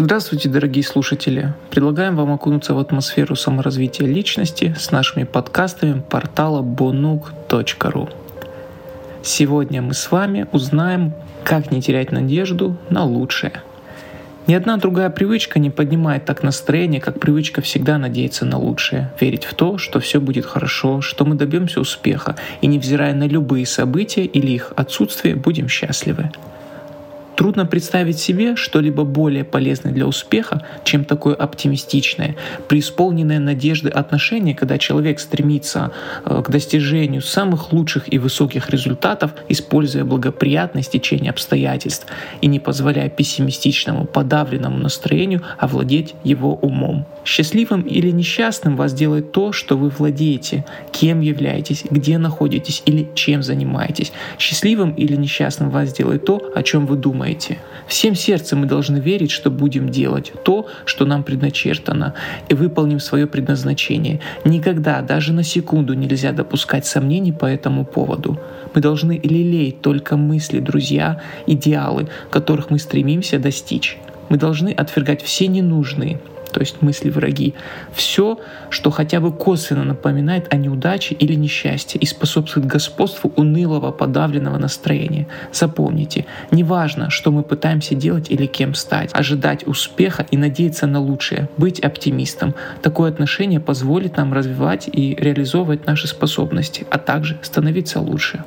Здравствуйте, дорогие слушатели! Предлагаем вам окунуться в атмосферу саморазвития личности с нашими подкастами портала bonuk.ru. Сегодня мы с вами узнаем, как не терять надежду на лучшее. Ни одна другая привычка не поднимает так настроение, как привычка всегда надеяться на лучшее, верить в то, что все будет хорошо, что мы добьемся успеха, и невзирая на любые события или их отсутствие, будем счастливы. Трудно представить себе что-либо более полезное для успеха, чем такое оптимистичное, преисполненное надежды отношение, когда человек стремится э, к достижению самых лучших и высоких результатов, используя благоприятное стечение обстоятельств и не позволяя пессимистичному, подавленному настроению овладеть его умом. Счастливым или несчастным вас делает то, что вы владеете, кем являетесь, где находитесь или чем занимаетесь. Счастливым или несчастным вас делает то, о чем вы думаете. Всем сердцем мы должны верить, что будем делать то, что нам предначертано, и выполним свое предназначение. Никогда, даже на секунду нельзя допускать сомнений по этому поводу. Мы должны лелеять только мысли, друзья, идеалы, которых мы стремимся достичь. Мы должны отвергать все ненужные, то есть мысли враги, все, что хотя бы косвенно напоминает о неудаче или несчастье и способствует господству унылого, подавленного настроения. Запомните, неважно, что мы пытаемся делать или кем стать, ожидать успеха и надеяться на лучшее, быть оптимистом. Такое отношение позволит нам развивать и реализовывать наши способности, а также становиться лучше.